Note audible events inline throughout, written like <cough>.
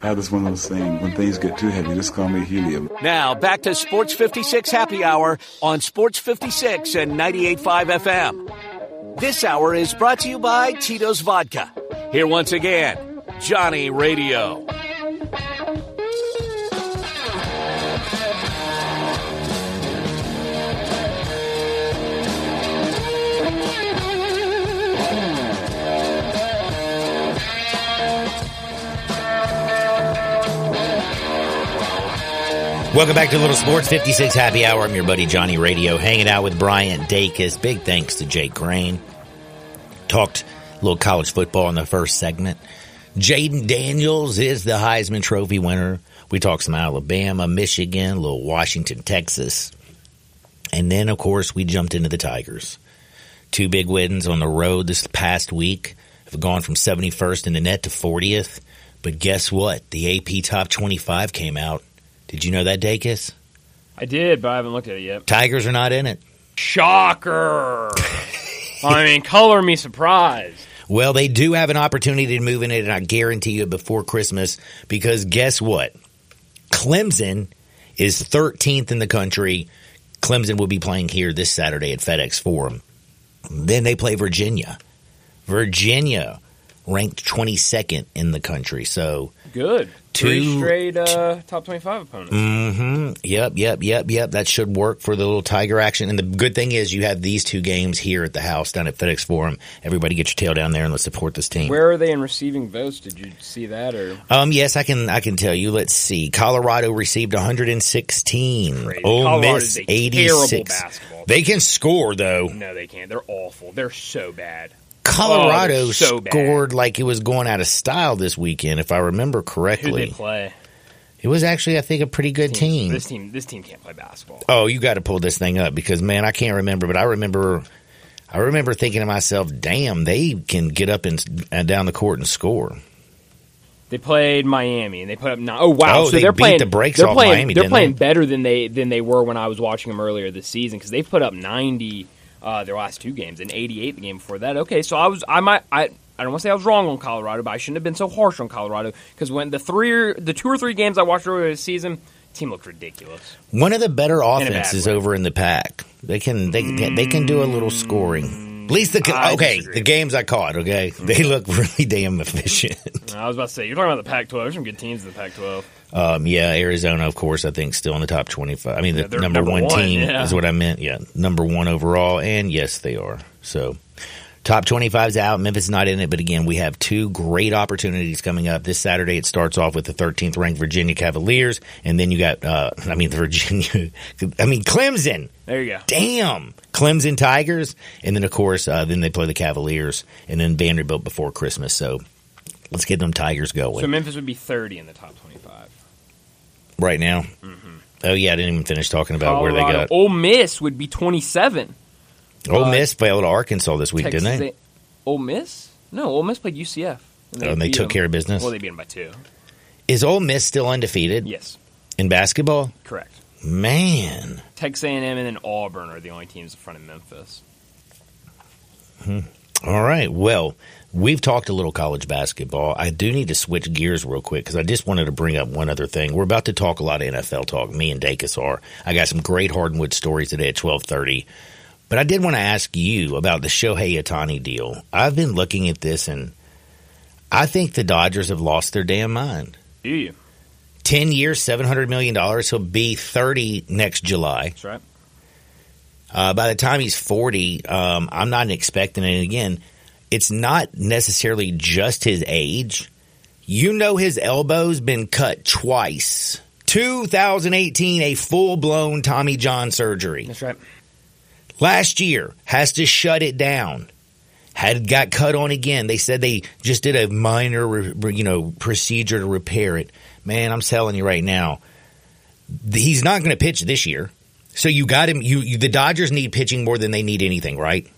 I just one of those things. When things get too heavy, just call me helium. Now back to Sports 56 Happy Hour on Sports 56 and 98.5 FM. This hour is brought to you by Tito's Vodka. Here once again, Johnny Radio. Welcome back to Little Sports 56 Happy Hour. I'm your buddy Johnny Radio, hanging out with Brian Dacus. Big thanks to Jake Crane. Talked a little college football in the first segment. Jayden Daniels is the Heisman Trophy winner. We talked some Alabama, Michigan, a little Washington, Texas. And then, of course, we jumped into the Tigers. Two big wins on the road this past week. Have gone from 71st in the net to 40th. But guess what? The AP Top 25 came out. Did you know that, Dacus? I did, but I haven't looked at it yet. Tigers are not in it. Shocker! I mean, color me surprised. Well, they do have an opportunity to move in it, and I guarantee you before Christmas, because guess what? Clemson is 13th in the country. Clemson will be playing here this Saturday at FedEx Forum. Then they play Virginia. Virginia ranked 22nd in the country. So Good. Two- Three straight uh, top 25 opponents. hmm Yep, yep, yep, yep. That should work for the little Tiger action. And the good thing is you have these two games here at the house down at FedEx Forum. Everybody get your tail down there and let's support this team. Where are they in receiving votes? Did you see that? or Um, yes, I can. I can tell you. Let's see. Colorado received 116. Crazy. Ole Colorado Miss is terrible 86. basketball They can score though. No, they can't. They're awful. They're so bad. Colorado Oh, so bad. scored like it was going out of style this weekend, if I remember correctly. Who they correctly. play? It was actually, I think, a pretty good team. This team. This team can't play basketball. Oh, you got to pull this thing up because man, I can't remember, but I remember, I remember thinking to myself, "Damn, they can get up and, and down the court and score." They played Miami and they put up nine. Oh wow! Oh, so they they're beat playing the brakes they're off playing, Miami, They're playing they? better than they than they were when I was watching them earlier this season because they put up ninety uh, their last two games and eighty eight the game before that. Okay, so I was I might I. I don't want to say I was wrong on Colorado, but I shouldn't have been so harsh on Colorado because when the three, or, the two or three games I watched earlier this season, team looked ridiculous. One of the better offenses over in the pack. They can they they can do a little scoring. At least the I okay, disagree. the games I caught. Okay, they look <laughs> really damn efficient. I was about to say you're talking about the Pac-12. There's some good teams in the Pac-12. Um, yeah, Arizona, of course, I think still in the top twenty-five. I mean, the Yeah, they're number, number one, one, team yeah. is what I meant. Yeah, number one overall, and yes, they are. So. Top 25's out. Memphis is not in it, but again, we have two great opportunities coming up. This Saturday, it starts off with the 13th ranked Virginia Cavaliers, and then you got, uh, <laughs> I mean, the Virginia, <laughs> I mean, Clemson. There you go. Damn. Clemson Tigers. And then, of course, uh, then they play the Cavaliers and then Vanderbilt before Christmas. So let's get them Tigers going So Memphis would be 30 in the top 25. Right now. Oh, yeah. I didn't even finish talking about where they got. Ole Miss would be 27. Ole uh, Miss failed Arkansas this week, Texas didn't they? A- Ole Miss? No, Ole Miss played UCF. Oh, and they took them. care of business? Well, they beat them by two. Is Ole Miss still undefeated Yes, in basketball? correct. Man. Texas A&M and then Auburn are the only teams in front of Memphis. All right. Well, we've talked a little college basketball. I do need to switch gears real quick because I just wanted to bring up one other thing. We're about to talk a lot of NFL talk. Me and Dacus are. I got some great hardwood stories today at twelve thirty. But I did want to ask you about the Shohei Ohtani deal. I've been looking at this and I think the Dodgers have lost their damn mind. Do you? 10 years, $700 million. He'll be 30 next July. That's right. Uh, by the time he's 40, um, I'm not expecting it. Again, it's not necessarily just his age. You know, his elbow's been cut twice. 2018, a full blown Tommy John surgery. That's right. Last year, has to shut it down. Had got cut on again. They said they just did a minor, you know, procedure to repair it. Man, I'm telling you right now, he's not going to pitch this year. So you got him. You, you the Dodgers need pitching more than they need anything, right?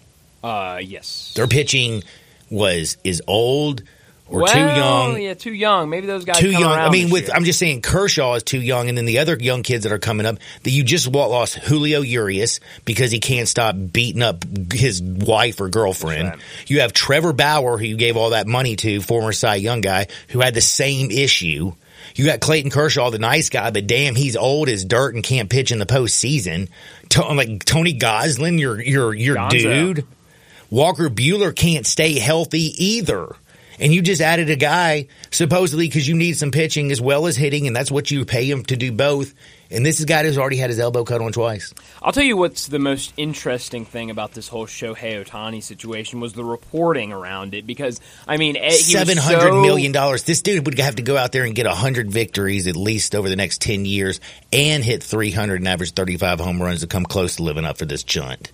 Uh, yes. Their pitching was is old, or well, too young. Yeah, too young. Maybe those guys Too young. I mean, with year. I'm just saying Kershaw is too young, and then the other young kids that are coming up that you just lost Julio Urias because he can't stop beating up his wife or girlfriend. Right. You have Trevor Bauer, who you gave all that money to, former Cy Young guy, who had the same issue. You got Clayton Kershaw, the nice guy, but damn, he's old as dirt and can't pitch in the postseason. To, like Tony Gonsolin, your your your Gonzo. dude. Walker Buehler can't stay healthy either. And you just added a guy supposedly because you need some pitching as well as hitting, and that's what you pay him to do both. And this is a guy who's already had his elbow cut on twice. I'll tell you what's the most interesting thing about this whole Shohei Ohtani situation was the reporting around it. Because I mean, eh, Seven hundred so- million dollars. This dude would have to go out there and get hundred victories at least over the next ten years, and hit three hundred and average thirty-five home runs to come close to living up for this chunt.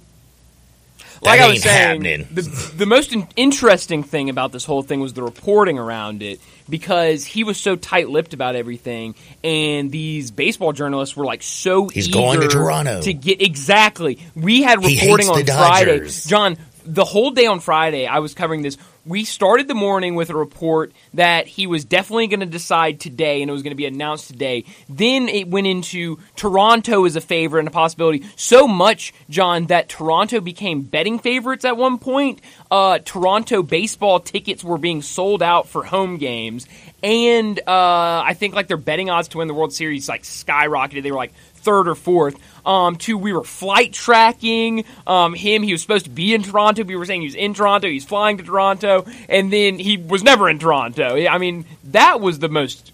Like I was saying, happening. The, the most in- interesting thing about this whole thing was the reporting around it because he was so tight-lipped about everything, and these baseball journalists were like so He's eager going to Toronto. to get exactly. We had He reporting hates on the Friday, Dodgers. John. The whole day on Friday, I was covering this. We started the morning with a report that he was definitely going to decide today, and it was going to be announced today. Then it went into Toronto as a favorite and a possibility. So much, John, that Toronto became betting favorites at one point. Uh, Toronto baseball tickets were being sold out for home games, and uh, I think like their betting odds to win the World Series like skyrocketed. They were like third or fourth. Um, two, we were flight tracking um, him. He was supposed to be in Toronto. We were saying he was in Toronto. He's flying to Toronto, and then he was never in Toronto. I mean, that was the most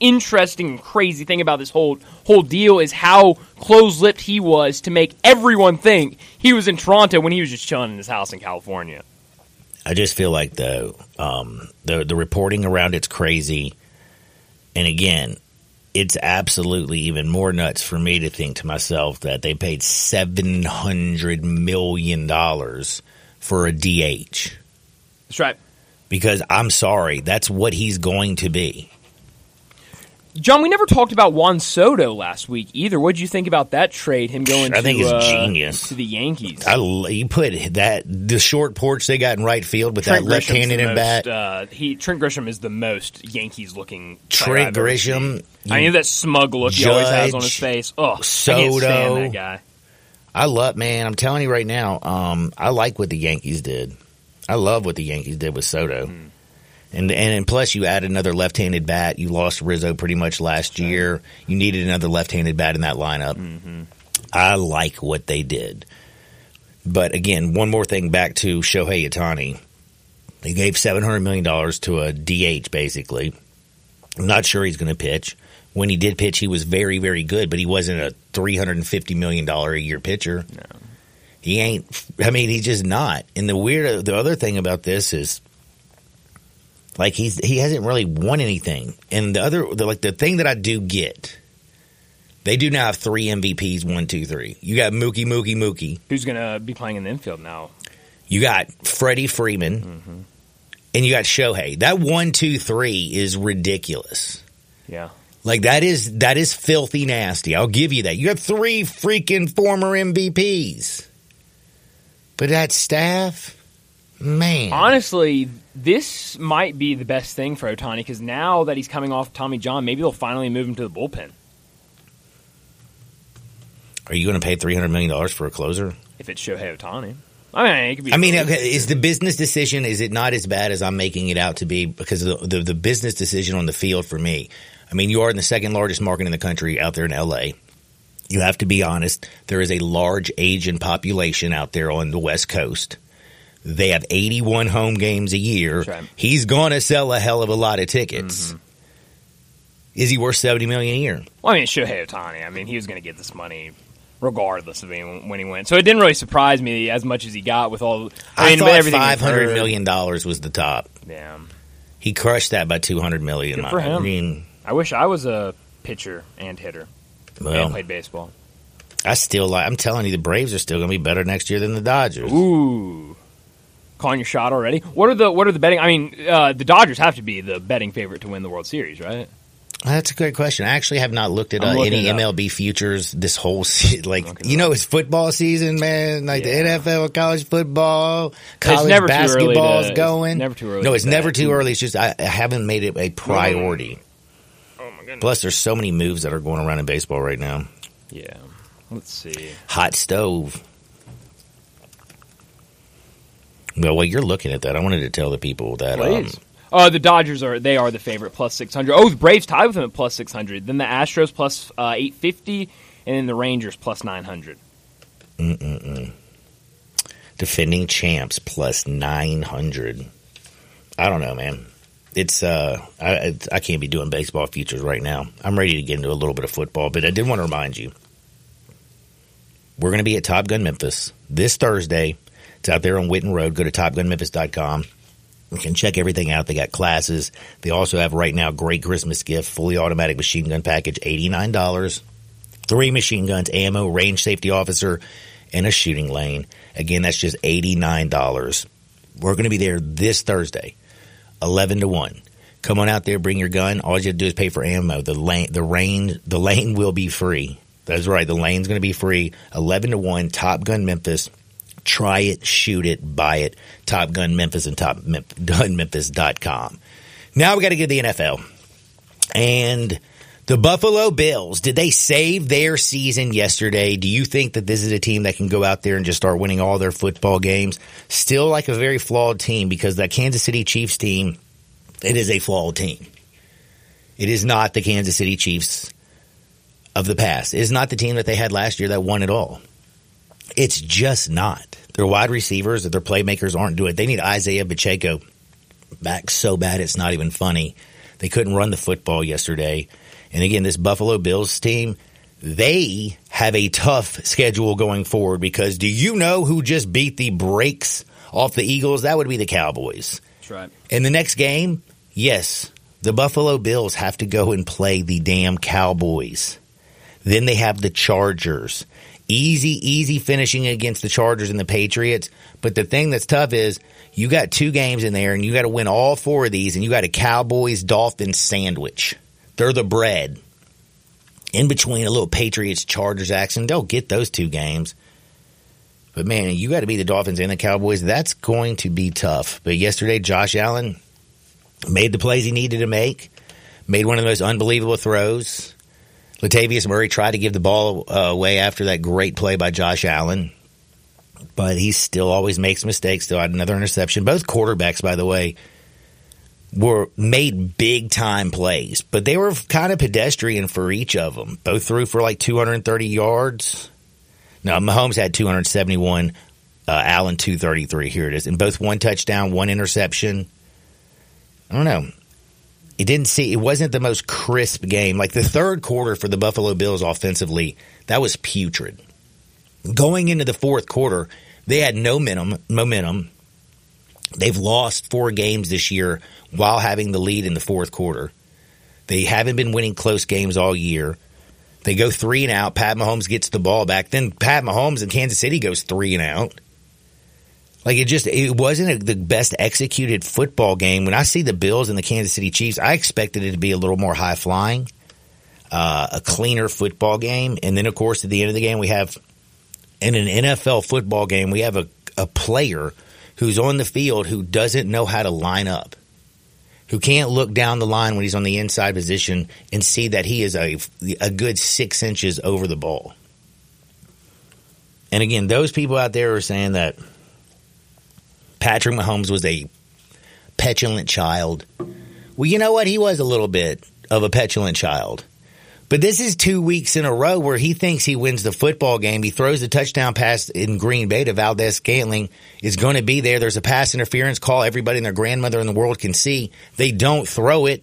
interesting and crazy thing about this whole whole deal is how close-lipped he was to make everyone think he was in Toronto when he was just chilling in his house in California. I just feel like the um, the the reporting around it's crazy, and again, it's absolutely even more nuts for me to think to myself that they paid seven hundred million dollars for a DH. That's right. Because I'm sorry, that's what he's going to be. John, we never talked about Juan Soto last week either. What did you think about that trade? Him going I to, think it's uh, genius. to the Yankees. I, you put that the short porch they got in right field with Trent that left-handed Grisham's and bat. Uh, he Trent Grisham is the most Yankees looking. Trent Grisham, I mean that smug look he always has on his face. Oh, Soto. that guy. I love, man. I'm telling you right now. Um, I like what the Yankees did. I love what the Yankees did with Soto, Hmm. And, and and plus you add another left-handed bat. You lost Rizzo pretty much last year. You needed another left-handed bat in that lineup. Mm-hmm. I like what they did, but again, one more thing back to Shohei Ohtani. They gave seven hundred million dollars to a DH, basically. I'm not sure he's going to pitch. When he did pitch, he was very, very good, but he wasn't a three hundred and fifty million dollar a year pitcher. No. He ain't. I mean, he's just not. And the weird, the other thing about this is, like he's he hasn't really won anything. And the other, the, like the thing that I do get, they do now have three MVPs. One, two, three. You got Mookie, Mookie, Mookie. Who's going to be playing in the infield now? You got Freddie Freeman, mm-hmm. and you got Shohei. That one, two, three is ridiculous. Yeah. Like that is that is filthy nasty. I'll give you that. You have three freaking former MVPs. But that staff, man. Honestly, this might be the best thing for Ohtani because now that he's coming off Tommy John, maybe they'll finally move him to the bullpen Are you going to pay three hundred million dollars for a closer? if it's Shohei Ohtani. I mean, it could be. I mean, okay, is the business decision is it not as bad as I'm making it out to be? Because of the, the the business decision on the field for me. I mean, you are in the second largest market in the country out there in L.A. You have to be honest. There is a large Asian population out there on the West Coast. They have 81 home games a year. Right. He's going to sell a hell of a lot of tickets. Mm-hmm. Is he worth 70 million a year? Well, I mean, Shohei Ohtani. I mean, he was going to get this money regardless of when he went. So it didn't really surprise me as much as he got with all. I, I, mean, thought everything 500 heard. million dollars was the top. Yeah. He crushed that by 200 million. Good for I him. mean, I wish I was a pitcher and hitter well, and played baseball. I still like. I'm telling you, the Braves are still going to be better next year than the Dodgers. Ooh. Calling your shot already. What are the what are the betting? I mean, uh, the Dodgers have to be the betting favorite to win the World Series, right? That's a great question. I actually have not looked at uh, any. MLB futures this whole <laughs> se- like you know it's football season, man. Like Yeah. the NFL, college football, college early basketball's going. never too early No, it's never too early. It's just I, I haven't made it a priority. Oh my goodness. Plus, there's so many moves that are going around in baseball right now. Yeah. Let's see. Hot stove. Well, while you're looking at that, I wanted to tell the people that um, Uh, the Dodgers are they are the favorite plus six hundred. Oh, the Braves tied with them at plus six hundred. Then the Astros plus uh, eight fifty, and then the Rangers plus nine hundred. defending champs plus 900 i don't know man it's uh I, I i can't be doing baseball futures right now i'm ready to get into a little bit of football but i did want to remind you we're going to be at top gun memphis this thursday it's out there on witten road go to topgunmemphis.com you can check everything out they got classes they also have right now great christmas gift fully automatic machine gun package $89 three machine guns ammo range safety officer and a shooting lane Again, that's just $89. We're going to be there this Thursday, 11 to 1. Come on out there, bring your gun. All you have to do is pay for ammo. The lane, the rain, the lane will be free. That's right. The lane's going to be free. 11 to 1, Top Gun Memphis. Try it, shoot it, buy it. Top Gun Memphis and Top Gun Memphis.com. Now we got to get the NFL. And the Buffalo Bills, did they save their season yesterday? Do you think that this is a team that can go out there and just start winning all their football games? Still like a very flawed team because that Kansas City Chiefs team, it is a flawed team. It is not the Kansas City Chiefs of the past. It is not the team that they had last year that won it all. It's just not. Their wide receivers, their playmakers aren't doing it. They need Isaiah Pacheco back so bad it's not even funny. They couldn't run the football yesterday. And again, this Buffalo Bills team, they have a tough schedule going forward because do you know who just beat the brakes off the Eagles? That would be the Cowboys. That's right. In the next game, yes, the Buffalo Bills have to go and play the damn Cowboys. Then they have the Chargers. Easy, easy finishing against the Chargers and the Patriots. But the thing that's tough is you got two games in there and you got to win all four of these and you got a Cowboys Dolphins sandwich. They're the bread. In between a little Patriots Chargers action, they'll get those two games. But man, you got to be the Dolphins and the Cowboys. That's going to be tough. But yesterday, Josh Allen made the plays he needed to make, made one of the most unbelievable throws. Latavius Murray tried to give the ball uh, away after that great play by Josh Allen, but he still always makes mistakes. Still had another interception. Both quarterbacks, by the way, were made big time plays, but they were kind of pedestrian for each of them. Both threw for like 230 yards. No, Mahomes had 271. Uh, Allen 233. Here it is. And both one touchdown, one interception. I don't know. It didn't see. It wasn't the most crisp game. Like the third quarter for the Buffalo Bills offensively, that was putrid. Going into the fourth quarter, they had no momentum. Momentum. They've lost four games this year while having the lead in the fourth quarter. They haven't been winning close games all year. They go three and out. Pat Mahomes gets the ball back. Then Pat Mahomes in Kansas City goes three and out. Like it just, it wasn't a, the best executed football game. When I see the Bills and the Kansas City Chiefs, I expected it to be a little more high flying, uh, a cleaner football game. And then, of course, at the end of the game, we have in an NFL football game, we have a, a player who's on the field who doesn't know how to line up, who can't look down the line when he's on the inside position and see that he is a, a good six inches over the ball. And again, those people out there are saying that Patrick Mahomes was a petulant child. Well, you know what? He was a little bit of a petulant child. But this is two weeks in a row where he thinks he wins the football game. He throws the touchdown pass in Green Bay to Valdes-Scantling is going to be there. There's a pass interference call. Everybody and their grandmother in the world can see. They don't throw it.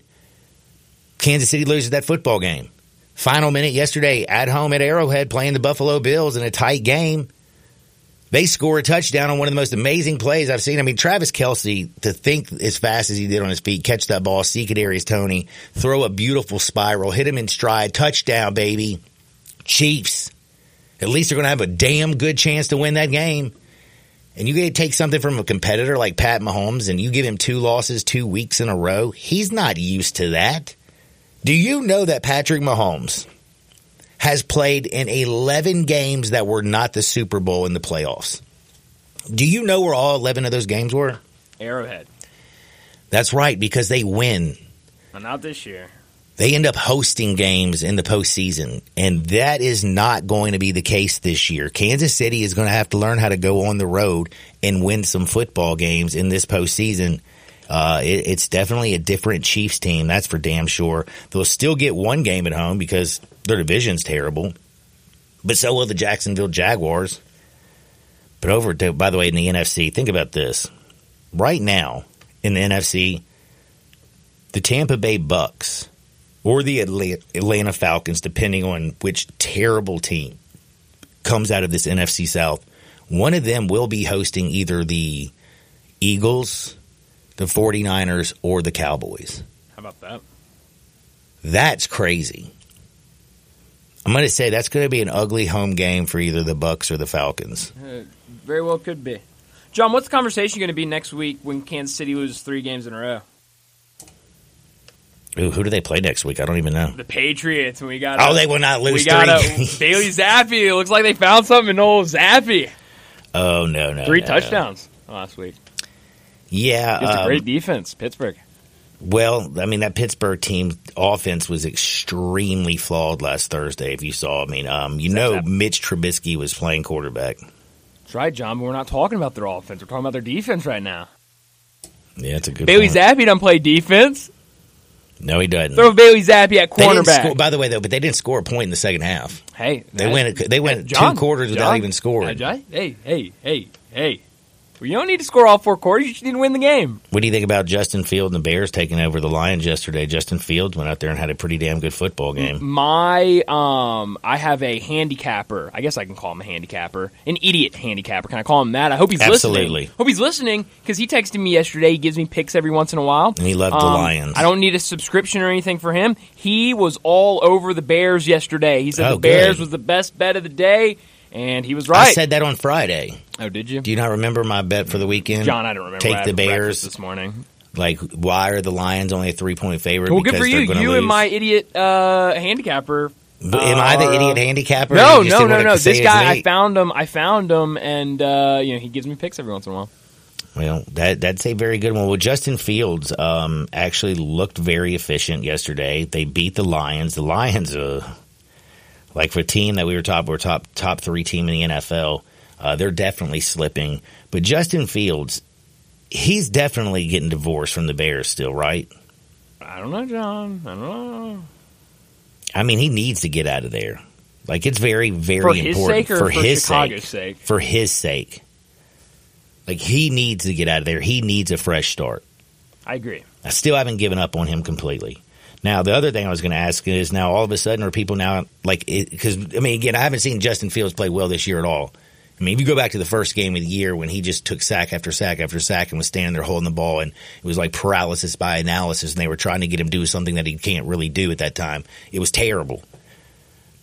Kansas City loses that football game. Final minute yesterday at home at Arrowhead playing the Buffalo Bills in a tight game. They score a touchdown on one of the most amazing plays I've seen. I mean, Travis Kelce, to think as fast as he did on his feet, catch that ball, see Kadarius Toney, throw a beautiful spiral, hit him in stride, touchdown, baby. Chiefs. At least they're going to have a damn good chance to win that game. And you get to take something from a competitor like Pat Mahomes and you give him two losses two weeks in a row. He's not used to that. Do you know that Patrick Mahomes has played in 11 games that were not the Super Bowl in the playoffs? Do you know where all 11 of those games were? Arrowhead. That's right, because they win. But not this year. They end up hosting games in the postseason, and that is not going to be the case this year. Kansas City is going to have to learn how to go on the road and win some football games in this postseason. Uh, it, it's definitely a different Chiefs team. That's for damn sure. They'll still get one game at home because their division's terrible, but so will the Jacksonville Jaguars. But over, to, by the way, in the NFC, think about this. Right now in the NFC, the Tampa Bay Bucks or the Atlanta Falcons, depending on which terrible team comes out of this NFC South, one of them will be hosting either the Eagles, the 49ers, or the Cowboys. How about that? That's crazy. I'm going to say that's going to be an ugly home game for either the Bucks or the Falcons. Uh, very well could be. John, what's the conversation going to be next week when Kansas City loses three games in a row? Ooh, who do they play next week? I don't even know. The Patriots. We got. Oh, they will not lose. We got. <laughs> Bailey Zappe. It looks like they found something in old Zappe. Oh no, no, three no, touchdowns last week. Yeah, it's um, a great defense, Pittsburgh. Well, I mean that Pittsburgh team offense was extremely flawed last Thursday. If you saw, I mean, um, you know, Mitch Trubisky was playing quarterback. That's right, John. But we're not talking about their offense. We're talking about their defense right now. Yeah, it's a good. Bailey point. Zappe doesn't play defense. No, he doesn't. Throw Bailey Zappe at cornerback. score- by the way, though, but they didn't score a point in the second half. Hey, They that- went. They went John, two quarters without even scoring. Hey, hey, hey, hey. You don't need to score all four quarters. You just need to win the game. What do you think about Justin Fields and the Bears taking over the Lions yesterday? Justin Fields went out there and had a pretty damn good football game. My, um, I have a handicapper. I guess I can call him a handicapper, an idiot handicapper. Can I call him that? I hope he's Absolutely. listening. Hope he's listening because he texted me yesterday. He gives me picks every once in a while, And he loved the Um, Lions. I don't need a subscription or anything for him. He was all over the Bears yesterday. He said Oh, the Bears good. was the best bet of the day, and he was right. I said that on Friday. oh, did you, Do you not remember my bet for the weekend? John? I don't remember. Take the Bears. this morning. Like, why are the Lions only a three point favorite? Well, good for you. You lose? and my idiot uh, handicapper But am I the Uh, idiot handicapper? No, no, no, no. This guy, I found him. I found him, and uh, you know he gives me picks every once in a while. Well, that that's a very good one. Well, Justin Fields um, actually looked very efficient yesterday. They beat the Lions. The Lions, uh, like for a team that we were top, we're top top three team in the NFL. Uh, they're definitely slipping. But Justin Fields, he's definitely getting divorced from the Bears still, right? I don't know, John. I don't know. I mean, he needs to get out of there. Like it's very, very important. For his important for, for his Chicago's sake. sake? For his sake. Like he needs to get out of there. He needs a fresh start. I agree. I still haven't given up on him completely. Now, the other thing I was going to ask is now all of a sudden are people now like because I mean again I haven't seen Justin Fields play well this year at all. I mean, if you go back to the first game of the year when he just took sack after sack after sack and was standing there holding the ball, and it was like paralysis by analysis, and they were trying to get him to do something that he can't really do at that time. It was terrible.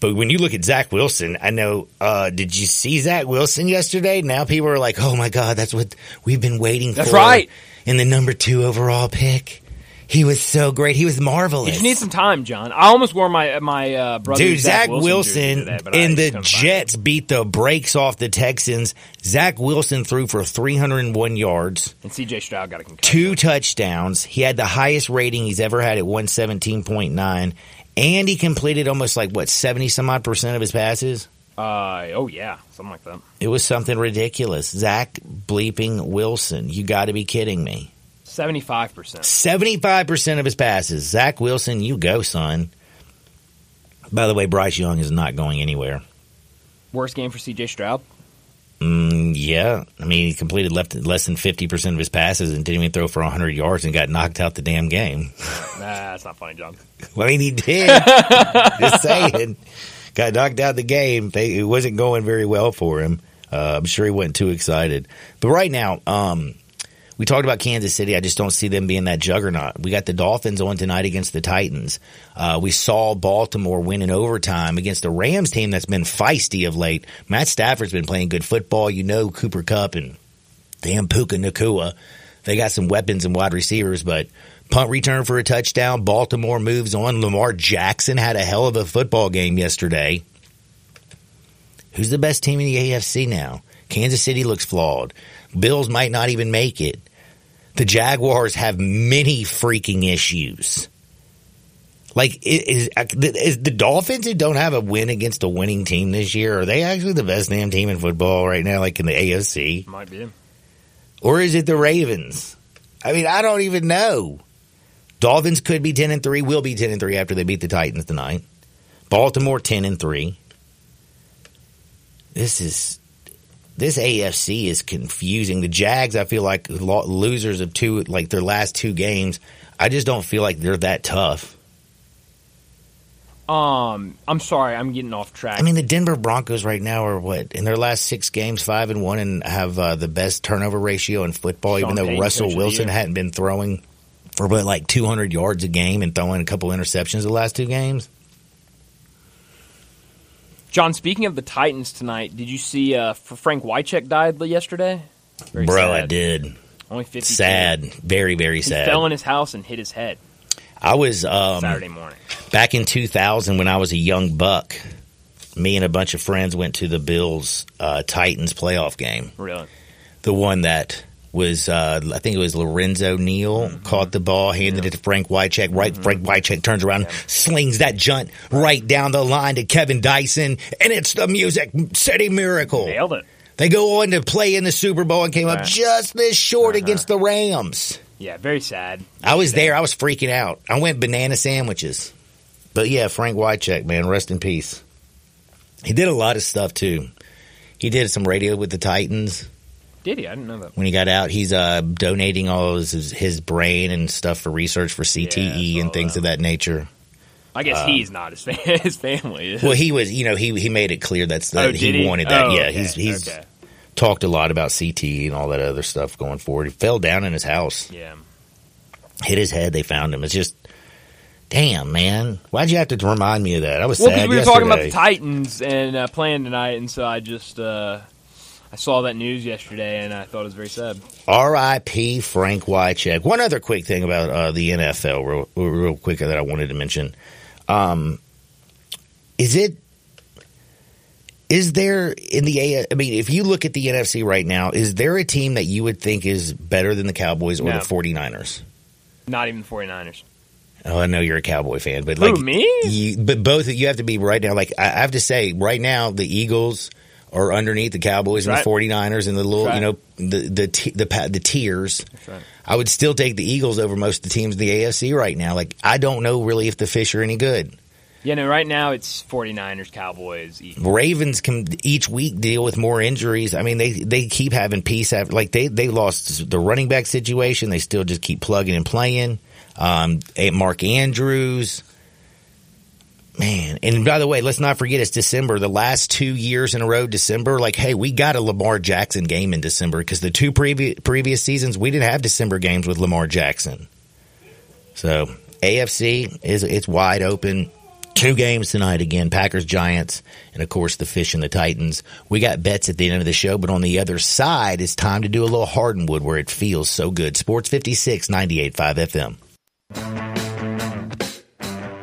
But when you look at Zach Wilson, I know. Uh, did you see Zach Wilson yesterday? Now people are like, "Oh my God, that's what we've been waiting That's for." right. In the number two overall pick, he was so great. He was You marvelous. just need some time, John. I almost wore my my uh, brother Dude, Zach Wilson, Wilson, jersey today, and the Jets beat the brakes off the Texans. Zach Wilson threw for 301 yards. And C.J. Stroud got a concussion. two touchdowns. He had the highest rating he's ever had at 117.9, and he completed almost like what 70 some odd percent of his passes. Uh, oh yeah, something like that. It was something ridiculous. Zach bleeping Wilson, you got to be kidding me. Seventy five percent. 75% of his passes. Zach Wilson, you go, son. By the way, Bryce Young is not going anywhere. Worst game for C.J. Stroud. Mm, yeah, I mean he completed left less than fifty percent of his passes and didn't even throw for hundred yards and got knocked out the damn game. Nah, that's not funny, John. <laughs> well, I mean he did. <laughs> Just saying, got knocked out the game. They, it wasn't going very well for him. Uh, I'm sure he wasn't too excited. But right now, um, we talked about Kansas City. I just don't see them being that juggernaut. We got the Dolphins on tonight against the Titans. Uh, we saw Baltimore win in overtime against the Rams team that's been feisty of late. Matt Stafford's been playing good football. You know Cooper Kupp and damn Puka Nacua They got some weapons and wide receivers, but punt return for a touchdown. Baltimore moves on. Lamar Jackson had a hell of a football game yesterday. Who's the best team in the AFC now? Kansas City looks flawed. Bills might not even make it. The Jaguars have many freaking issues. Like, is, uh, is, the Dolphins who don't have a win against a winning team this year, are they actually the best damn team in football right now, like in the AFC? Might be. Or is it the Ravens? I mean, I don't even know. Dolphins could be 10 and 3, will be 10 and 3 after they beat the Titans tonight. Baltimore 10 and 3. This is this AFC is confusing. The Jags, I feel like losers of two, like their last two games. I just don't feel like they're that tough. Um, I'm sorry, I'm getting off track. I mean, the Denver Broncos right now are what in their last six games, five and one, and have uh, the best turnover ratio in football. Sean even though Payton Russell Wilson hadn't been throwing for what like 200 yards a game and throwing a couple interceptions the last two games. John, speaking of the Titans tonight, did you see uh, Frank Wycheck died yesterday? Very Bro, sad. I did. Only 50. Sad. Very, very sad. He fell in his house and hit his head. I was um, Saturday morning back in 2000 when I was a young buck. Me and a bunch of friends went to the Bills uh, Titans playoff game. Really, the one that was uh, I think it was Lorenzo Neal mm-hmm. caught the ball, handed yeah. it to Frank Wycheck. Right, mm-hmm. Frank Wycheck turns around, yeah. slings that junt right down the line to Kevin Dyson, and it's the Music City Miracle. Nailed it. They go on to play in the Super Bowl and came up just this short uh-huh. against the Rams. Yeah, very sad. I was there. I was freaking out. I went banana sandwiches. But yeah, Frank Wycheck, man, rest in peace. He did a lot of stuff too. He did some radio with the Titans. Did he? I didn't know that. When he got out, he's uh, donating all his, his brain and stuff for research for CTE yeah, and things that. of that nature. I guess um, he's not his, fam- <laughs> his family. Is. Well, he was. You know, he he made it clear that's that oh, he, he, wanted that. Oh, yeah, okay. he's he's okay. talked a lot about CTE and all that other stuff going forward. He fell down in his house. Yeah hit his head. They found him. It's just, damn, man. Why'd you have to remind me of that? I was well, sad. we were yesterday. talking about the Titans and uh, playing tonight, and so I just uh, I saw that news yesterday, and I thought it was very sad. R.I.P. Frank Wycheck. One other quick thing about uh, the NFL, real, real quick, that I wanted to mention. Um, is it is there in the A? I mean, if you look at the NFC right now, is there a team that you would think is better than the Cowboys or No. the 49ers? Not even the 49ers. Oh, I know you're a Cowboy fan, but Who, like me? You, but both you have to be right now. Like I have to say, right now the Eagles are underneath the Cowboys and Right. the 49ers and the little, Right. you know, the the t- the pa- the tiers. That's right. I would still take the Eagles over most of the teams in the AFC right now. Like I don't know really if the fish are any good. Yeah, no, right now it's 49ers, Cowboys, Eagles. Ravens can each week deal with more injuries. I mean, they they keep having peace after like they they lost the running back situation. They still just keep plugging and playing. Um, Mark Andrews, man, and by the way, let's not forget it's December. The last two years in a row, December. Like, hey, we got a Lamar Jackson game in December because the two previous previous seasons we didn't have December games with Lamar Jackson. So AFC is it's wide open. Two games tonight again, Packers, Giants, and of course the Fish and the Titans. We got bets at the end of the show, but on the other side, it's time to do a little Hardenwood where it feels so good. Sports 56, 98.5 FM.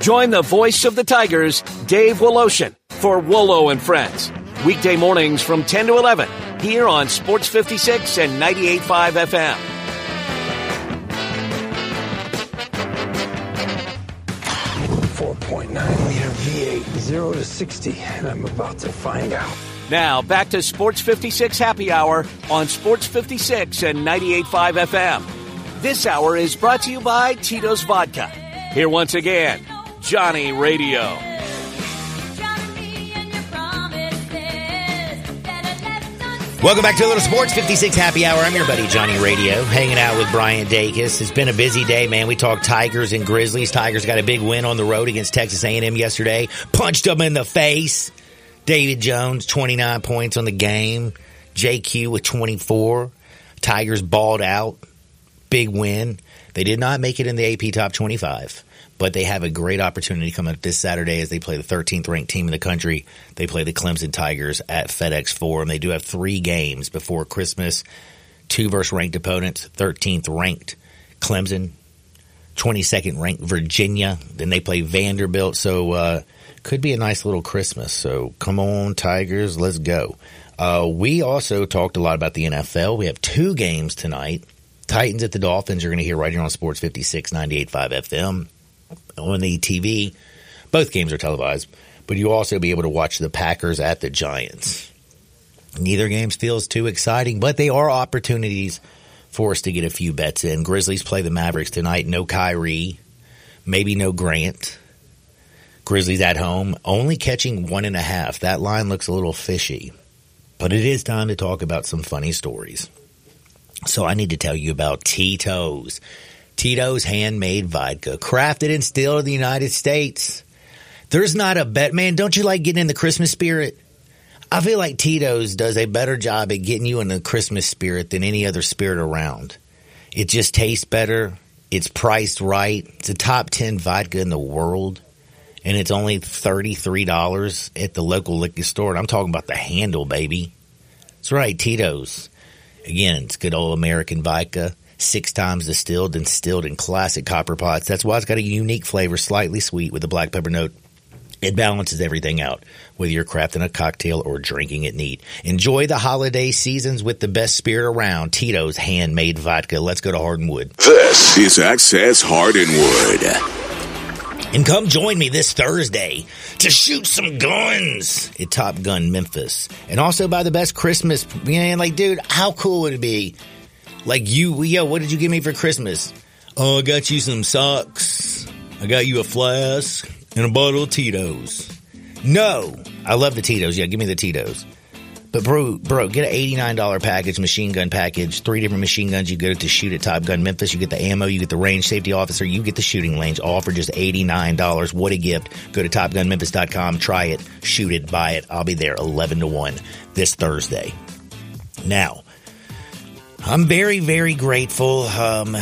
Join the voice of the Tigers, Dave Woloshin, for Wolo and Friends. Weekday mornings from 10 to 11 here on Sports 56 and 98.5 FM. 4.9 liter V8, 0 to 60, and I'm about to find out. Now back to Sports 56 Happy Hour on Sports 56 and 98.5 FM. This hour is brought to you by Tito's Vodka. Here once again, Johnny Radio. Welcome back to a little Sports 56 Happy Hour. I'm your buddy Johnny Radio, hanging out with Brian Dacus. It's been a busy day, man. We talked Tigers and Grizzlies. Tigers got a big win on the road against Texas A&M yesterday. Punched them in the face. David Jones, 29 points on the game. JQ with 24. Tigers balled out. Big win. They did not make it in the AP Top 25 but they have a great opportunity coming up this Saturday as they play the 13th ranked team in the country. They play the Clemson Tigers at FedEx Forum. They do have three games before Christmas. two versus ranked opponents, 13th ranked Clemson, 22nd ranked Virginia. Then they play Vanderbilt. So, uh, could be a nice little Christmas. So come on, Tigers, let's go. Uh, we also talked a lot about the NFL. We have two games tonight. Titans at the Dolphins. You're going to hear right here on Sports 56, 98.5 FM on the TV. Both games are televised, but you also be able to watch the Packers at the Giants. Neither games feels too exciting, but they are opportunities for us to get a few bets in. Grizzlies play the Mavericks tonight. No Kyrie, maybe no Grant. Grizzlies at home, only catching one and a half. That line looks a little fishy. But it is time to talk about some funny stories. So I need to tell you about Tito's. Tito's handmade vodka, crafted and stilled in the United States. There's not a bet, man. Don't you like getting in the Christmas spirit? I feel like Tito's does a better job at getting you in the Christmas spirit than any other spirit around. It just tastes better. It's priced right. It's a top 10 vodka in the world. And it's only $33 at the local liquor store. And I'm talking about the handle, baby. That's right, Tito's. Again, it's good old American vodka, six times distilled and distilled in classic copper pots. That's why it's got a unique flavor, slightly sweet with a black pepper note. It balances everything out, whether you're crafting a cocktail or drinking it neat. Enjoy the holiday seasons with the best spirit around, Tito's handmade vodka. Let's go to Hardwood. This is Access Hardwood. And come join me this Thursday to shoot some guns at Top Gun Memphis. And also buy the best Christmas. Man, like, dude, how cool would it be? Like, you, yo, what did you give me for Christmas? Oh, I got you some socks. I got you a flask and a bottle of Tito's. No, I love the Tito's. Yeah, give me the Tito's. But bro, bro, get an $89 package, machine gun package, three different machine guns. You go to shoot at Top Gun Memphis. You get the ammo, you get the range safety officer, you get the shooting range, all for just $89. What a gift. Go to topgunmemphis.com, try it, shoot it, buy it. I'll be there 11 to 1 this Thursday. Now, I'm very, very grateful, um,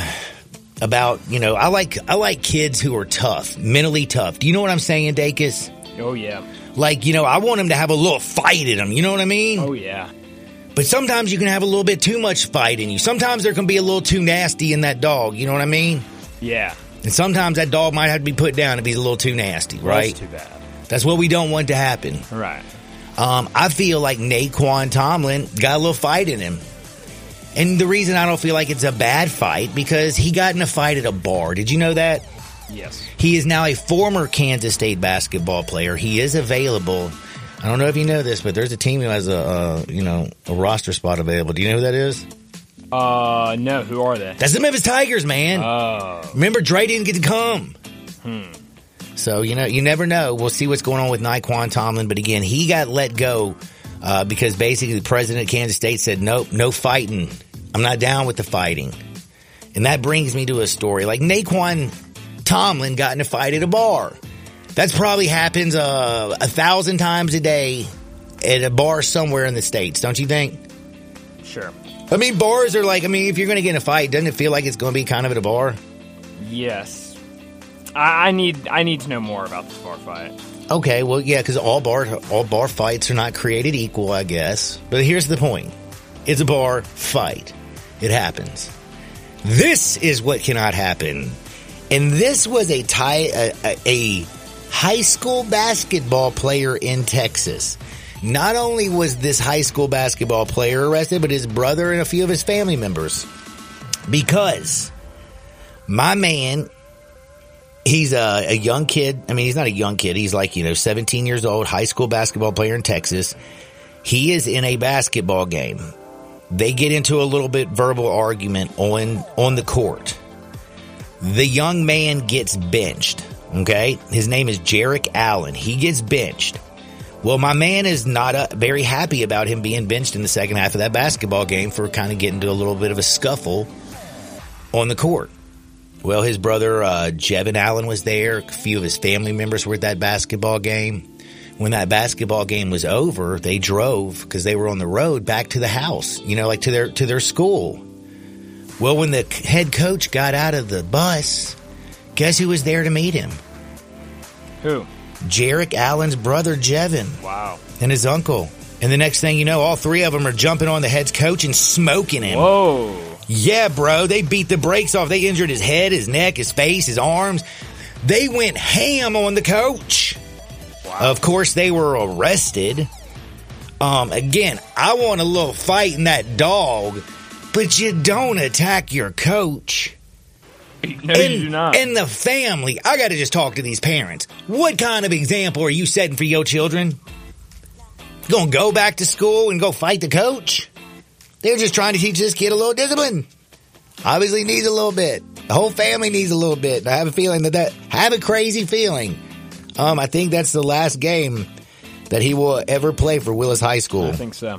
about, you know, I like, I like kids who are tough, mentally tough. Do you know what I'm saying, Dacus? Oh yeah. Like, you know, I want them to have a little fight in them. You know what I mean? Oh yeah. But sometimes you can have a little bit too much fight in you. Sometimes there can be a little too nasty in that dog. You know what I mean? Yeah. And sometimes that dog might have to be put down if he's a little too nasty, right? That's too bad. That's what we don't want to happen. Right. Um, I feel like Nae'Qwan Tomlin got a little fight in him. And the reason I don't feel like it's a bad fight because he got in a fight at a bar. Did you know that? Yes. He is now a former Kansas State basketball player. He is available. I don't know if you know this, but there's a team who has a, uh, you know a roster spot available. Do you know who that is? Uh, no. Who are they? That's the Memphis Tigers, man. Oh. Remember, Dre didn't get to come. Hmm. So you know, you never know. We'll see what's going on with Nae'Qwan Tomlin. But again, he got let go uh, because basically the president of Kansas State said, "Nope, no fighting. I'm not down with the fighting." And that brings me to a story like Nae'Qwan Tomlin got in a fight at a bar. That's probably happens uh, a thousand times a day at a bar somewhere in the states, don't you think? Sure. I mean, bars are like, I mean, if you're going to get in a fight, doesn't it feel like it's going to be kind of at a bar? Yes. I, I need I need to know more about this bar fight. Okay, well, yeah, because all bar all bar fights are not created equal, I guess. But here's the point: it's a bar fight. It happens. This is what cannot happen, and this was a tie a, a, a high school basketball player in Texas. Not only was this high school basketball player arrested, but his brother and a few of his family members, because my man he's a, a, young kid. I mean, he's not a young kid. He's like, you know, 17 years old, high school basketball player in Texas. He is in a basketball game. They get into a little bit verbal argument on, on the court. The young man gets benched. Okay. His name is Jarek Allen. He gets benched. Well, my man is not uh, very happy about him being benched in the second half of that basketball game for kind of getting to a little bit of a scuffle on the court. Well, his brother, uh, Jevin Allen was there. A few of his family members were at that basketball game. When that basketball game was over, they drove because they were on the road back to the house, you know, like to their, to their school. Well, when the head coach got out of the bus, guess who was there to meet him? Who? Jarek Allen's brother, Jevin. Wow. And his uncle. And the next thing you know, all three of them are jumping on the head coach and smoking him. Whoa. Yeah, bro. They beat the brakes off. They injured his head, his neck, his face, his arms. They went ham on the coach. Of course, they were arrested. Um, again, I want a little fight in that dog, but you don't attack your coach. No, you do not. And the family. I got to just talk to these parents. What kind of example are you setting for your children? To go back to school and go fight the coach? They're just trying to teach this kid a little discipline. Obviously needs a little bit. The whole family needs a little bit. I have a feeling that that have a crazy feeling. Um, I think that's the last game that he will ever play for Willis High School. I think so.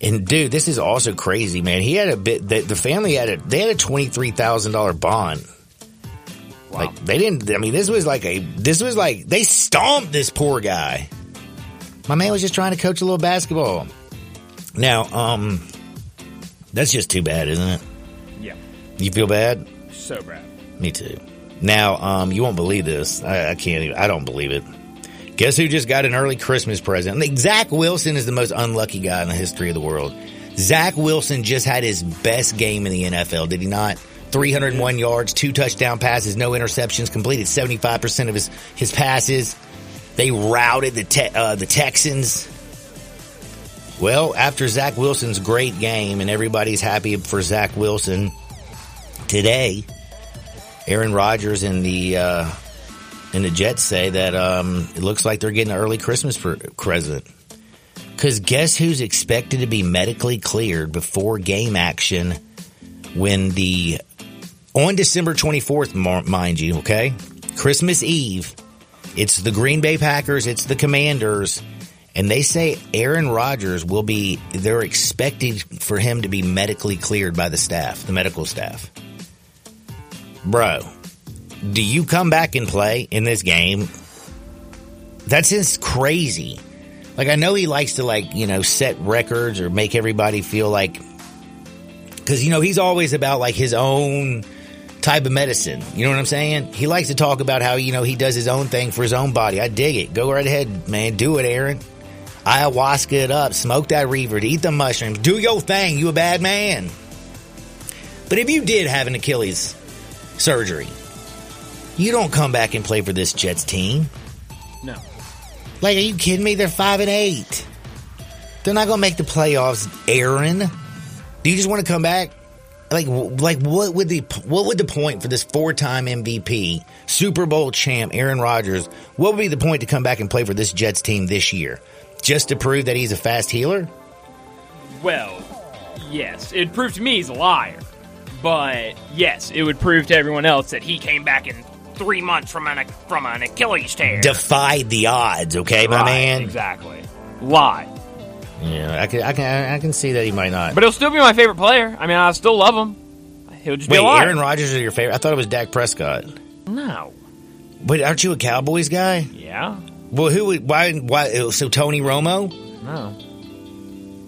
And dude, this is also crazy, man. He had a bit. The, the family had a they had a twenty three thousand dollar bond. Wow. Like they didn't. I mean, this was like a. This was like they stomped this poor guy. My man was just trying to coach a little basketball. Now, um, that's just too bad, isn't it? Yeah. You feel bad? So bad. Me too. Now, um, you won't believe this. I, I can't even. I don't believe it. Guess who just got an early Christmas present? Zach Wilson is the most unlucky guy in the history of the world. Zach Wilson just had his best game in the NFL, did he not? 301 yards, two touchdown passes, no interceptions, completed 75% of his, his passes. They routed the te- uh, the Texans. Well, after Zach Wilson's great game and everybody's happy for Zach Wilson, today, Aaron Rodgers and the uh, and the Jets say that um, it looks like they're getting an early Christmas present. Because guess who's expected to be medically cleared before game action when the on December 24th, mind you, okay? Christmas Eve. It's the Green Bay Packers, it's the Commanders, and they say Aaron Rodgers will be they're expecting for him to be medically cleared by the staff, the medical staff. Bro, do you come back and play in this game? That's just crazy. Like I know he likes to like, you know, set records or make everybody feel like cuz you know, he's always about like his own type of medicine. You know what I'm saying? He likes to talk about how, you know, he does his own thing for his own body. I dig it. Go right ahead, man. Do it, Aaron. Ayahuasca it up. Smoke that reefer. Eat the mushrooms. Do your thing. You a bad man. But if you did have an Achilles surgery, you don't come back and play for this Jets team. No. Like, are you kidding me? They're five and eight. They're not going to make the playoffs, Aaron. Do you just want to come back? Like, like what would the what would the point for this four-time MVP, Super Bowl champ Aaron Rodgers? What would be the point to come back and play for this Jets team this year? Just to prove that he's a fast healer? Well, yes. It proved to me he's a liar. But yes, it would prove to everyone else that he came back in three months from an from an Achilles tear. Defied the odds, okay, my Right, man. Exactly. Lie. Yeah, I can, I can, I can see that he might not. But he'll still be my favorite player. I mean, I still love him. He'll just Wait, be a liar. Aaron Rodgers is your favorite? I thought it was Dak Prescott. No. But aren't you a Cowboys guy? Yeah. Well, who? would- Why? Why? So Tony Romo, No.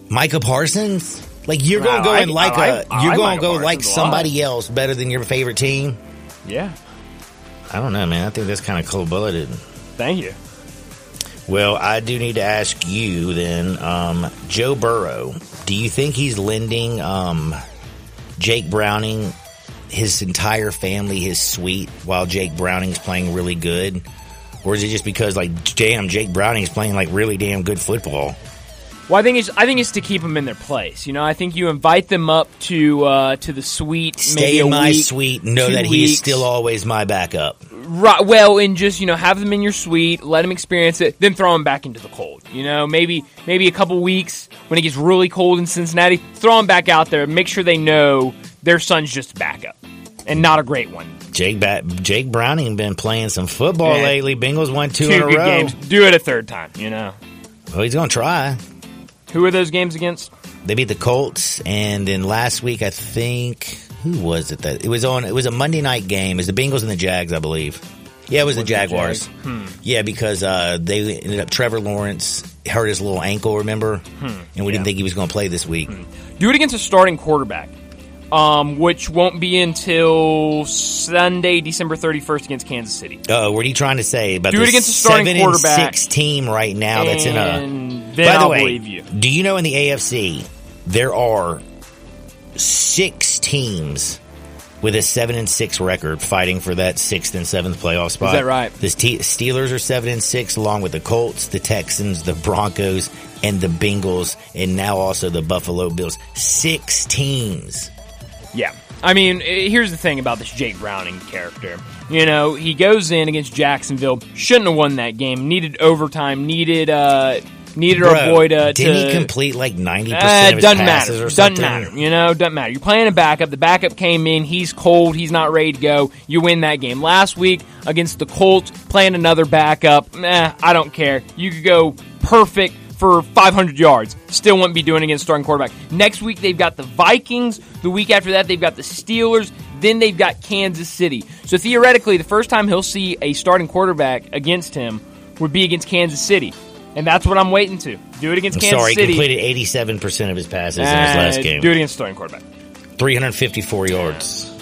Micah Parsons. Like you're No, going to go I- and like I a like- I you're like going to Micah go like Parsons a somebody else better than your favorite team. Yeah. I don't know, man. I think that's kind of cold blooded. Thank you. Well, I do need to ask you then, um, Joe Burrow. Do you think he's lending um, Jake Browning his entire family his suite while Jake Browning's playing really good, or is it just because like damn Jake Browning's playing like really damn good football? Well, I think it's I think it's to keep them in their place. You know, I think you invite them up to uh, to the suite. Stay maybe in my week, suite, know that he is still always my backup. Right, well, and just you know, have them in your suite, let them experience it, then throw them back into the cold. You know, maybe maybe a couple weeks when it gets really cold in Cincinnati, throw them back out there. Make sure they know their son's just a backup and not a great one. Jake ba- Jake Browning been playing some football Yeah. lately. Bengals won two, Two in a row. games. Do it a third time. You know, Well, he's gonna try. who are those games against? They beat the Colts, and then last week I think who was it that it was on? It was a Monday night game. Is the Bengals and the Jags, I believe. Yeah, it was, the Was the Jaguars. Jags? Hmm. Yeah, because uh, they ended up Trevor Lawrence hurt his little ankle, remember? Hmm. And we didn't think he was going to play this week. Do it against a starting quarterback, um, which won't be until Sunday, December thirty first against Kansas City. Uh, what are you trying to say about Do it against a starting seven quarterback. and six team right now that's in a By the I'll way, believe you. do you know in the AFC there are six teams with a seven and six record fighting for that sixth and seventh playoff spot? Is that right? The Ste- Steelers are seven and six, along with the Colts, the Texans, the Broncos, and the Bengals, and now also the Buffalo Bills. Six teams. Yeah. I mean, eh, here's the thing about this Jake Browning character. You know, he goes in against Jacksonville, shouldn't have won that game, needed overtime, needed uh needed Bro, our boy to, didn't to he complete like ninety Uh, percent of his doesn't passes matter. or Doesn't something? matter. You know, doesn't matter. You're playing a backup. The backup came in. He's cold. He's not ready to go. You win that game. Last week against the Colts, playing another backup. Nah, I don't care. You could go perfect for 500 yards. Still wouldn't be doing it against starting quarterback. Next week they've got the Vikings. The week after that they've got the Steelers. Then they've got Kansas City. So theoretically, the first time he'll see a starting quarterback against him would be against Kansas City. And that's what I'm waiting to. Do it against I'm Kansas sorry, he City. completed eighty-seven percent of his passes in his last Uh, game. Do it against starting quarterback. 354 yards.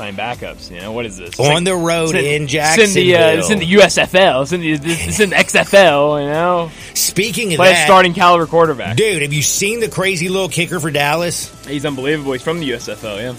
Playing backups. You know what is this? On the road in It's in the uh, it's in the USFL. It's in the it's in the XFL. You know, Speaking of play that, starting caliber quarterback. dude, have you seen the crazy little kicker for Dallas? He's unbelievable. He's from the USFL. Yeah.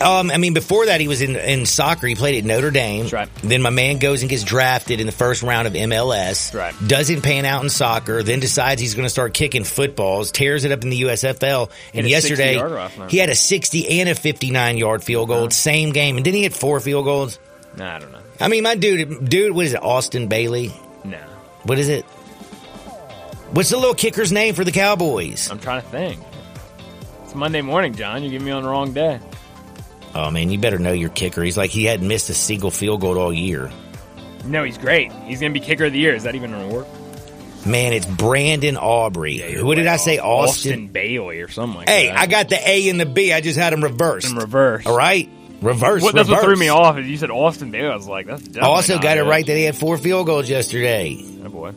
Um, I mean, before that, he was in, in soccer. He played at Notre Dame. That's right. Then my man goes and gets drafted in the first round of MLS. Right. Doesn't pan out in soccer. Then decides he's going to start kicking footballs. Tears it up in the USFL. And yesterday, 60-yarder off now. he had a 60 and a 59 yard field goal. Same game. And didn't he hit four field goals? Nah, I don't know. I mean, my dude, dude, what is it? Austin Bailey? No. What is it? What's the little kicker's name for the Cowboys? I'm trying to think. It's Monday morning, John. You get me on the wrong day. Oh man, you better know your kicker. He's like he hadn't missed a single field goal all year. No, he's great. He's gonna be kicker of the year. Is that even gonna work? Man, it's Brandon Aubrey. what did I say? Austin. Austin Bailey or something like Hey, that. I got the A and the B. I just had them reversed. in reverse. All right, reverse. What, that's what threw me off. Is you said Austin Bailey. I was like, that's I also got it right that he had four field goals yesterday. Oh boy.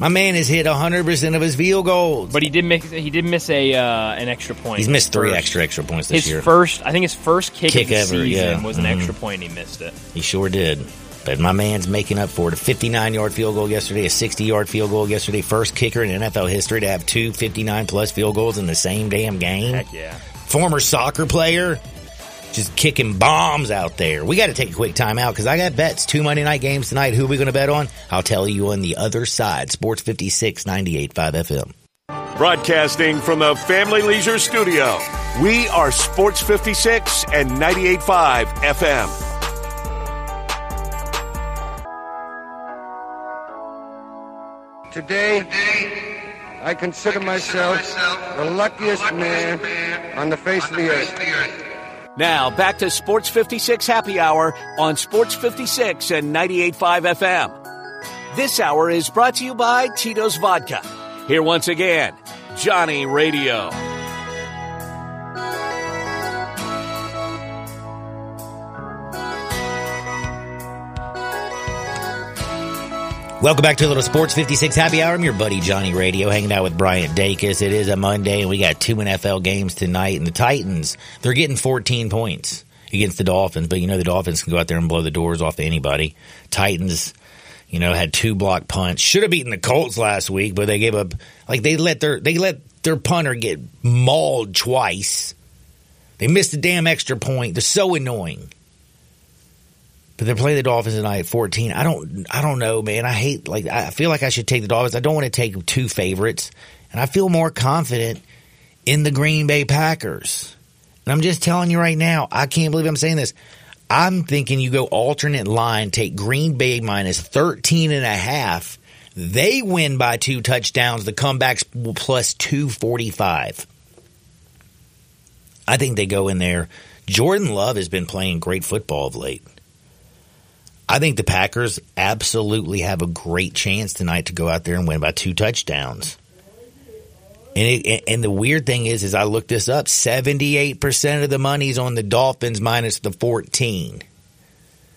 My man has hit 100% of his field goals. But he did miss. He did miss a uh, an extra point. He's missed three First- extra extra points this His year. first, I think his first kick, Kick of the ever, season yeah. was an Mhm. extra point. and He missed it. He sure did. But my man's making up for it. A 59 yard field goal yesterday, a 60 yard field goal yesterday. First kicker in NFL history to have two 59 plus field goals in the same damn game. Heck yeah. Former soccer player. Just kicking bombs out there. We got to take a quick time out because I got bets. Two Monday night games tonight. Who are we going to bet on? I'll tell you on the other side. Sports 56, 98.5 FM. Broadcasting from the Family Leisure Studio, we are Sports 56 and 98.5 FM. Today, I consider myself the luckiest man on the face of the earth. Now, back to Sports 56 Happy Hour on Sports 56 and 98.5 FM. This hour is brought to you by Tito's Vodka. Here once again, Johnny Radio. Welcome back to a little Sports 56 Happy Hour. I'm your buddy Johnny Radio, hanging out with Bryant Dacus. It is a Monday, and we got two NFL games tonight. And the Titans, they're getting 14 points against the Dolphins, but you know the Dolphins can go out there and blow the doors off anybody. Titans, you know, had two block punts. Should have beaten the Colts last week, but they gave up. Like they let their they let their punter get mauled twice. They missed a damn extra point. They're so annoying. But they're playing the Dolphins tonight at 14. I don't I don't know, man. I hate like I feel like I should take the Dolphins. I don't want to take two favorites. And I feel more confident in the Green Bay Packers. And I'm just telling you right now, I can't believe I'm saying this. I'm thinking you go alternate line, take Green Bay minus 13 and a half. They win by two touchdowns. The comebacks plus 245. I think they go in there. Jordan Love has been playing great football of late. I think the Packers absolutely have a great chance tonight to go out there and win by two touchdowns. And it, and the weird thing is, is I looked this up. Seventy eight percent of the money's on the Dolphins minus the fourteen.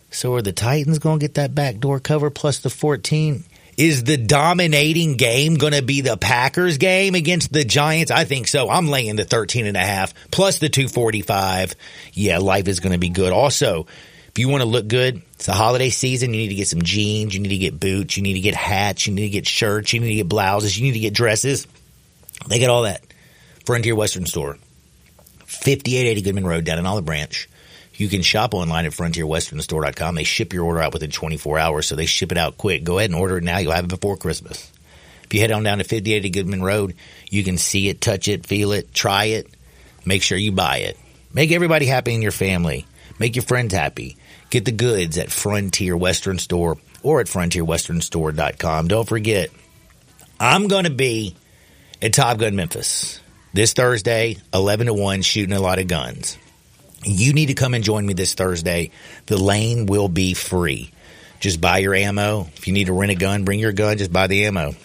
So are the Titans going to get that backdoor cover plus the fourteen? Is the dominating game going to be the Packers game against the Giants? I think so. I'm laying the 13 and a half plus the 245. Yeah, life is going to be good. Also, If you want to look good, it's the holiday season. You need to get some jeans. You need to get boots. You need to get hats. You need to get shirts. You need to get blouses. You need to get dresses. They get all that. Frontier Western Store, 5880 Goodman Road down in Olive Branch. You can shop online at frontierwesternstore.com. They ship your order out within 24 hours, so they ship it out quick. Go ahead and order it now. You'll have it before Christmas. If you head on down to 5880 Goodman Road, you can see it, touch it, feel it, try it. Make sure you buy it. Make everybody happy in your family. Make your friends happy. Get the goods at Frontier Western Store or at frontierwesternstore.com. Don't forget, I'm going to be at Top Gun Memphis this Thursday, 11 to 1, shooting a lot of guns. You need to come and join me this Thursday. The lane will be free. Just buy your ammo. If you need to rent a gun, bring your gun, just buy the ammo.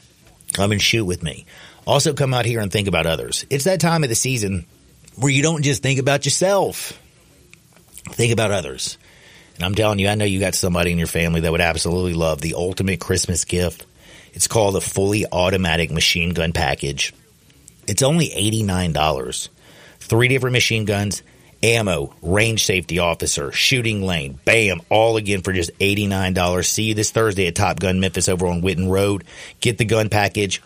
Come and shoot with me. Also, come out here and think about others. It's that time of the season where you don't just think about yourself, think about others. And I'm telling you, I know you got somebody in your family that would absolutely love the ultimate Christmas gift. It's called a fully automatic machine gun package. It's only $89. Three different machine guns, ammo, range safety officer, shooting lane, bam, all again for just $89. See you this Thursday at Top Gun Memphis over on Whitten Road. Get the gun package.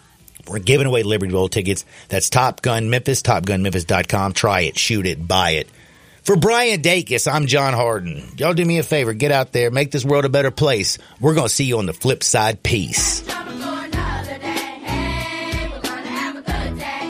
We're giving away Liberty Bowl tickets. That's Top Gun Memphis, TopGunMemphis.com. Try it, shoot it, buy it. For Brian Dacus, I'm John Harden. Y'all do me a favor, get out there, make this world a better place. We're going to see you on the flip side. Peace.